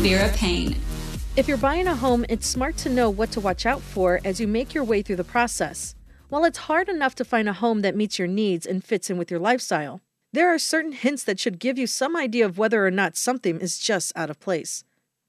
Vera Paine. If you're buying a home, it's smart to know what to watch out for as you make your way through the process. While it's hard enough to find a home that meets your needs and fits in with your lifestyle, there are certain hints that should give you some idea of whether or not something is just out of place.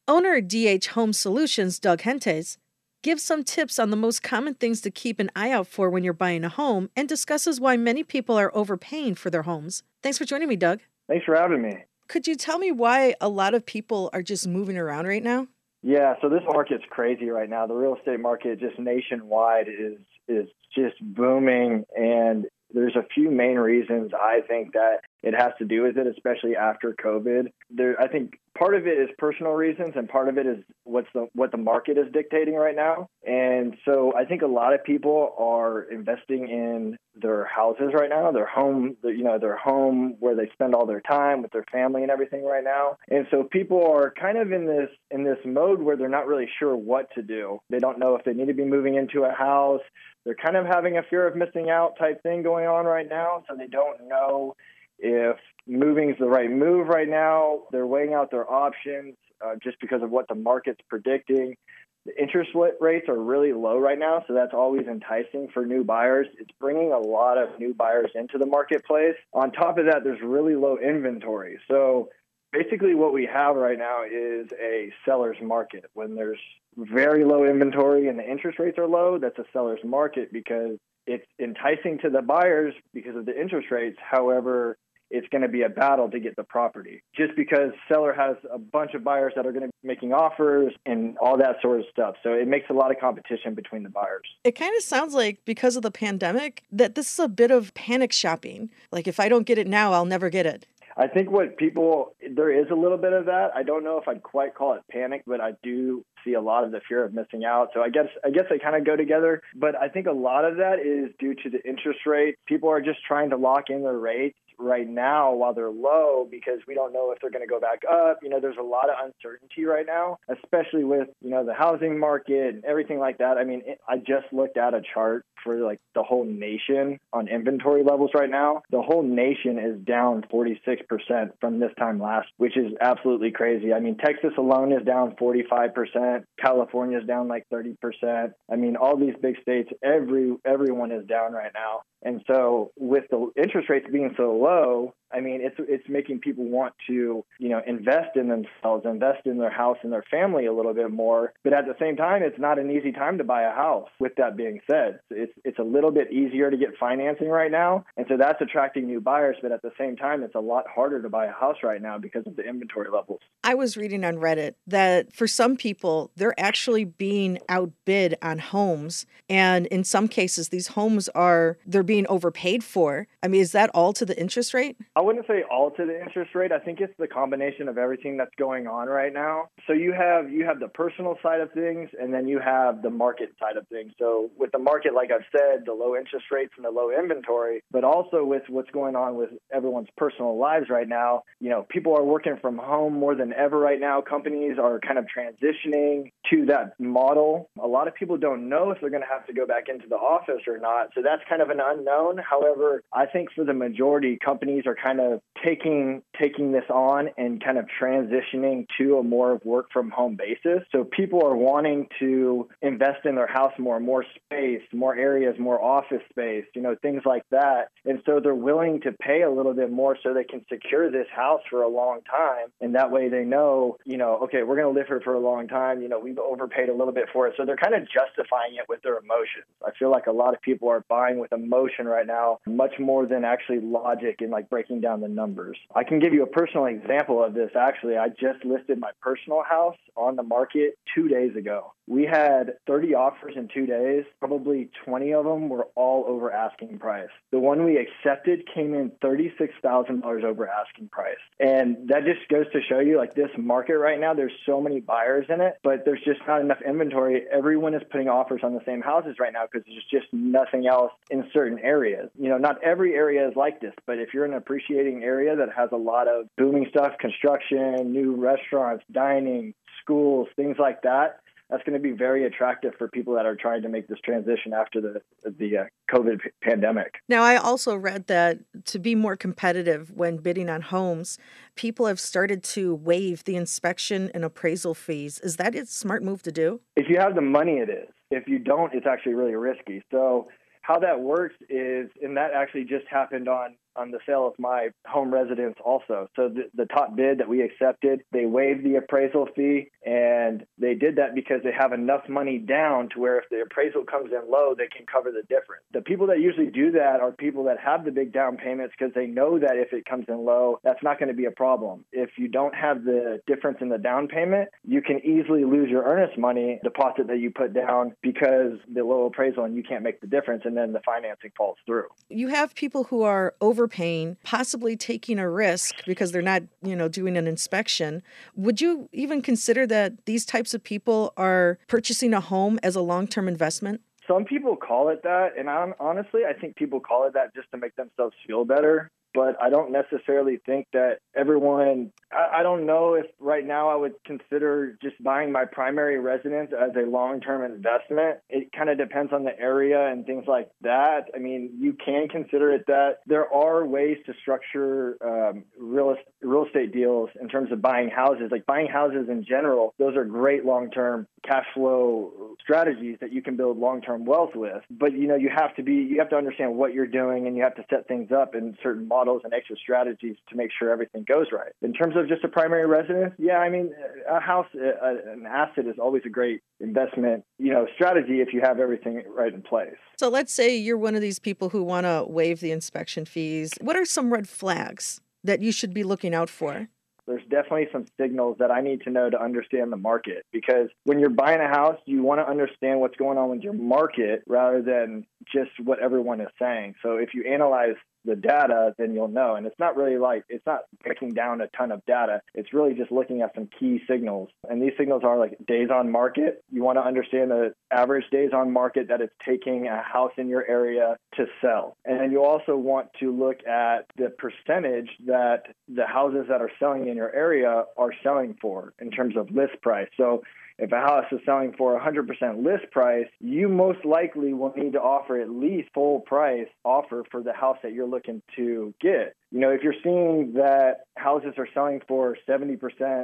Owner of DH Home Solutions, Doug Hentges, gives some tips on the most common things to keep an eye out for when you're buying a home and discusses why many people are overpaying for their homes. Thanks for joining me, Doug. Thanks for having me. Could you tell me why a lot of people are just moving around right now? Yeah, so this market's crazy right now. The real estate market just nationwide is is just booming and there's a few main reasons I think that it has to do with it, especially after COVID. There, I think part of it is personal reasons, and part of it is what's the what the market is dictating right now. And so, I think a lot of people are investing in their houses right now, their home, you know, their home where they spend all their time with their family and everything right now. And so, people are kind of in this in this mode where they're not really sure what to do. They don't know if they need to be moving into a house. They're kind of having a fear of missing out type thing going on right now, so they don't know if moving is the right move right now. They're weighing out their options uh, just because of what the market's predicting. The interest rates are really low right now, so that's always enticing for new buyers. It's bringing a lot of new buyers into the marketplace. On top of that, there's really low inventory. So basically, what we have right now is a seller's market. When there's very low inventory and the interest rates are low, that's a seller's market because it's enticing to the buyers because of the interest rates. However, it's going to be a battle to get the property just because seller has a bunch of buyers that are going to be making offers and all that sort of stuff so it makes a lot of competition between the buyers it kind of sounds like because of the pandemic that this is a bit of panic shopping like if i don't get it now i'll never get it I think what people there is a little bit of that. I don't know if I'd quite call it panic, but I do see a lot of the fear of missing out. So I guess I guess they kind of go together. But I think a lot of that is due to the interest rate. People are just trying to lock in their rates right now while they're low because we don't know if they're going to go back up. You know, there's a lot of uncertainty right now, especially with, you know, the housing market and everything like that. I mean, it, I just looked at a chart for like the whole nation on inventory levels right now. The whole nation is down 46% from this time last, which is absolutely crazy. I mean, Texas alone is down 45%, California is down like 30%. I mean, all these big states, every everyone is down right now. And so, with the interest rates being so low, I mean, it's it's making people want to, you know, invest in themselves, invest in their house and their family a little bit more. But at the same time, it's not an easy time to buy a house. With that being said, it's it's a little bit easier to get financing right now, and so that's attracting new buyers. But at the same time, it's a lot harder to buy a house right now because of the inventory levels. I was reading on Reddit that for some people, they're actually being outbid on homes, and in some cases, these homes are they're being overpaid for. I mean, is that all to the interest rate? I wouldn't say all to the interest rate. I think it's the combination of everything that's going on right now. So you have you have the personal side of things and then you have the market side of things. So with the market like I've said, the low interest rates and the low inventory, but also with what's going on with everyone's personal lives right now, you know, people are working from home more than ever right now. Companies are kind of transitioning to that model. A lot of people don't know if they're going to have to go back into the office or not. So that's kind of an unknown. However, I think for the majority, companies are kind kind of taking taking this on and kind of transitioning to a more work from home basis. So people are wanting to invest in their house more, more space, more areas, more office space, you know, things like that. And so they're willing to pay a little bit more so they can secure this house for a long time. And that way they know, you know, okay, we're going to live here for a long time. You know, we've overpaid a little bit for it. So they're kind of justifying it with their emotions. I feel like a lot of people are buying with emotion right now, much more than actually logic and like breaking down the numbers. I can give you a personal example of this. Actually, I just listed my personal house on the market two days ago. We had 30 offers in two days. Probably 20 of them were all over asking price. The one we accepted came in $36,000 over asking price. And that just goes to show you like this market right now, there's so many buyers in it, but there's just not enough inventory. Everyone is putting offers on the same houses right now because there's just nothing else in certain areas. You know, not every area is like this, but if you're an area that has a lot of booming stuff, construction, new restaurants, dining, schools, things like that, that's going to be very attractive for people that are trying to make this transition after the the uh, COVID pandemic. Now, I also read that to be more competitive when bidding on homes, people have started to waive the inspection and appraisal fees. Is that a smart move to do? If you have the money, it is. If you don't, it's actually really risky. So how that works is, and that actually just happened on on the sale of my home residence also. So the, the top bid that we accepted, they waived the appraisal fee and they did that because they have enough money down to where if the appraisal comes in low, they can cover the difference. The people that usually do that are people that have the big down payments because they know that if it comes in low, that's not going to be a problem. If you don't have the difference in the down payment, you can easily lose your earnest money deposit that you put down because the low appraisal and you can't make the difference and then the financing falls through. You have people who are over overpaying, possibly taking a risk because they're not, you know, doing an inspection. Would you even consider that these types of people are purchasing a home as a long-term investment? Some people call it that, and I'm, honestly, I think people call it that just to make themselves feel better but I don't necessarily think that everyone, I, I, don't know if right now I would consider just buying my primary residence as a long term investment. It kind of depends on the area and things like that. I mean, you can consider it that. There are ways to structure um, real, real estate deals in terms of buying houses. Like buying houses in general, those are great long term cash flow strategies that you can build long term wealth with. But, you know, you have to be, you have to understand what you're doing and you have to set things up in certain models and extra strategies to make sure everything goes right. In terms of just a primary residence, yeah, I mean, a house, a, an asset is always a great investment, you know, strategy if you have everything right in place. So let's say you're one of these people who want to waive the inspection fees. What are some red flags that you should be looking out for? there's definitely some signals that I need to know to understand the market because when you're buying a house, you want to understand what's going on with your market rather than just what everyone is saying. So if you analyze the data, then you'll know. And it's not really like, it's not breaking down a ton of data. It's really just looking at some key signals. And these signals are like days on market. You want to understand the average days on market that it's taking a house in your area to sell. And then you also want to look at the percentage that the houses that are selling in your area are selling for in terms of list price. So if a house is selling for 100% list price, you most likely will need to offer at least full price offer for the house that you're looking to get. You know, if you're seeing that houses are selling for 70%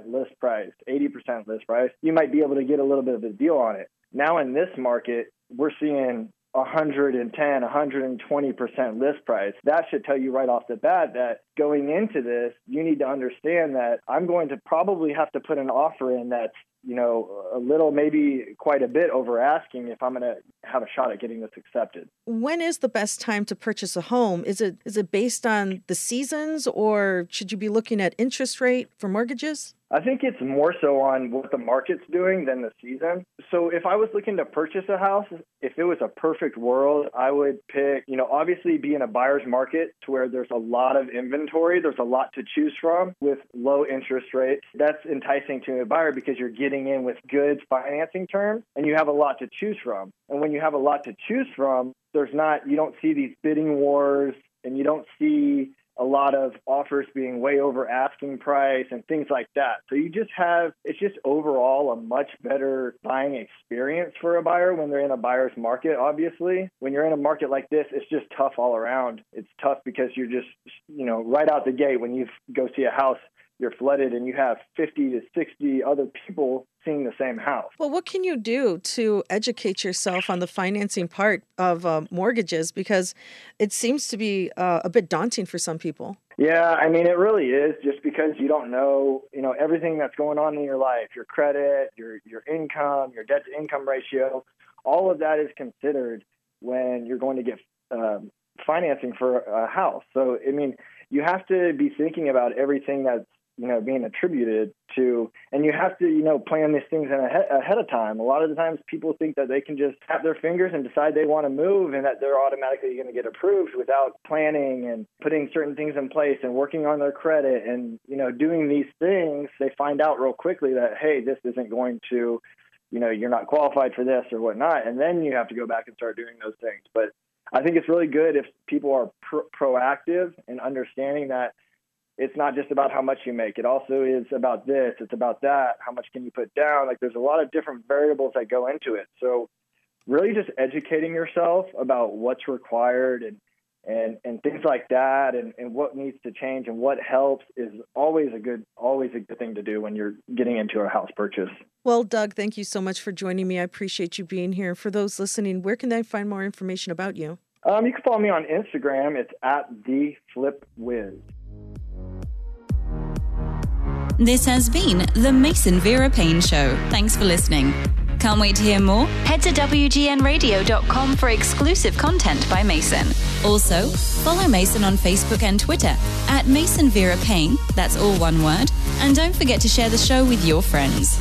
list price, 80% list price, you might be able to get a little bit of a deal on it. Now in this market, we're seeing 110, 120% list price. That should tell you right off the bat that going into this, you need to understand that I'm going to probably have to put an offer in that's you know, a little, maybe quite a bit over asking if I'm going to have a shot at getting this accepted. When is the best time to purchase a home? Is it is it based on the seasons, or should you be looking at interest rate for mortgages? I think it's more so on what the market's doing than the season. So if I was looking to purchase a house, if it was a perfect world, I would pick, you know, obviously be in a buyer's market to where there's a lot of inventory, there's a lot to choose from with low interest rates. That's enticing to a buyer because you're getting in with good financing terms and you have a lot to choose from. And when you have a lot to choose from, there's not you don't see these bidding wars and you don't see a lot of offers being way over asking price and things like that. So you just have, it's just overall a much better buying experience for a buyer when they're in a buyer's market, obviously. When you're in a market like this, it's just tough all around. It's tough because you're just, you know, right out the gate when you go see a house, you're flooded and you have 50 to 60 other people seeing the same house. Well, what can you do to educate yourself on the financing part of uh, mortgages? Because it seems to be uh, a bit daunting for some people. Yeah, I mean, it really is just because you don't know, you know, everything that's going on in your life, your credit, your, your income, your debt to income ratio, all of that is considered when you're going to get um, financing for a house. So, I mean, you have to be thinking about everything that's you know being attributed to and you have to you know plan these things in ahead, ahead of time. A lot of the times people think that they can just tap their fingers and decide they want to move and that they're automatically going to get approved without planning and putting certain things in place and working on their credit and you know doing these things. They find out real quickly that hey this isn't going to you know you're not qualified for this or whatnot and then you have to go back and start doing those things. But I think it's really good if people are pro- proactive in understanding that it's not just about how much you make. It also is about this. It's about that. How much can you put down? Like there's a lot of different variables that go into it. So really just educating yourself about what's required and and and things like that and, and what needs to change and what helps is always a good always a good thing to do when you're getting into a house purchase. Well, Doug, thank you so much for joining me. I appreciate you being here. For those listening, where can they find more information about you? Um, you can follow me on Instagram. It's at the Flip Wiz. This has been the Mason Vera Paine Show. Thanks for listening. Can't wait to hear more? Head to WGNradio.com for exclusive content by Mason. Also, follow Mason on Facebook and Twitter at Mason Vera Paine, that's all one word, and don't forget to share the show with your friends.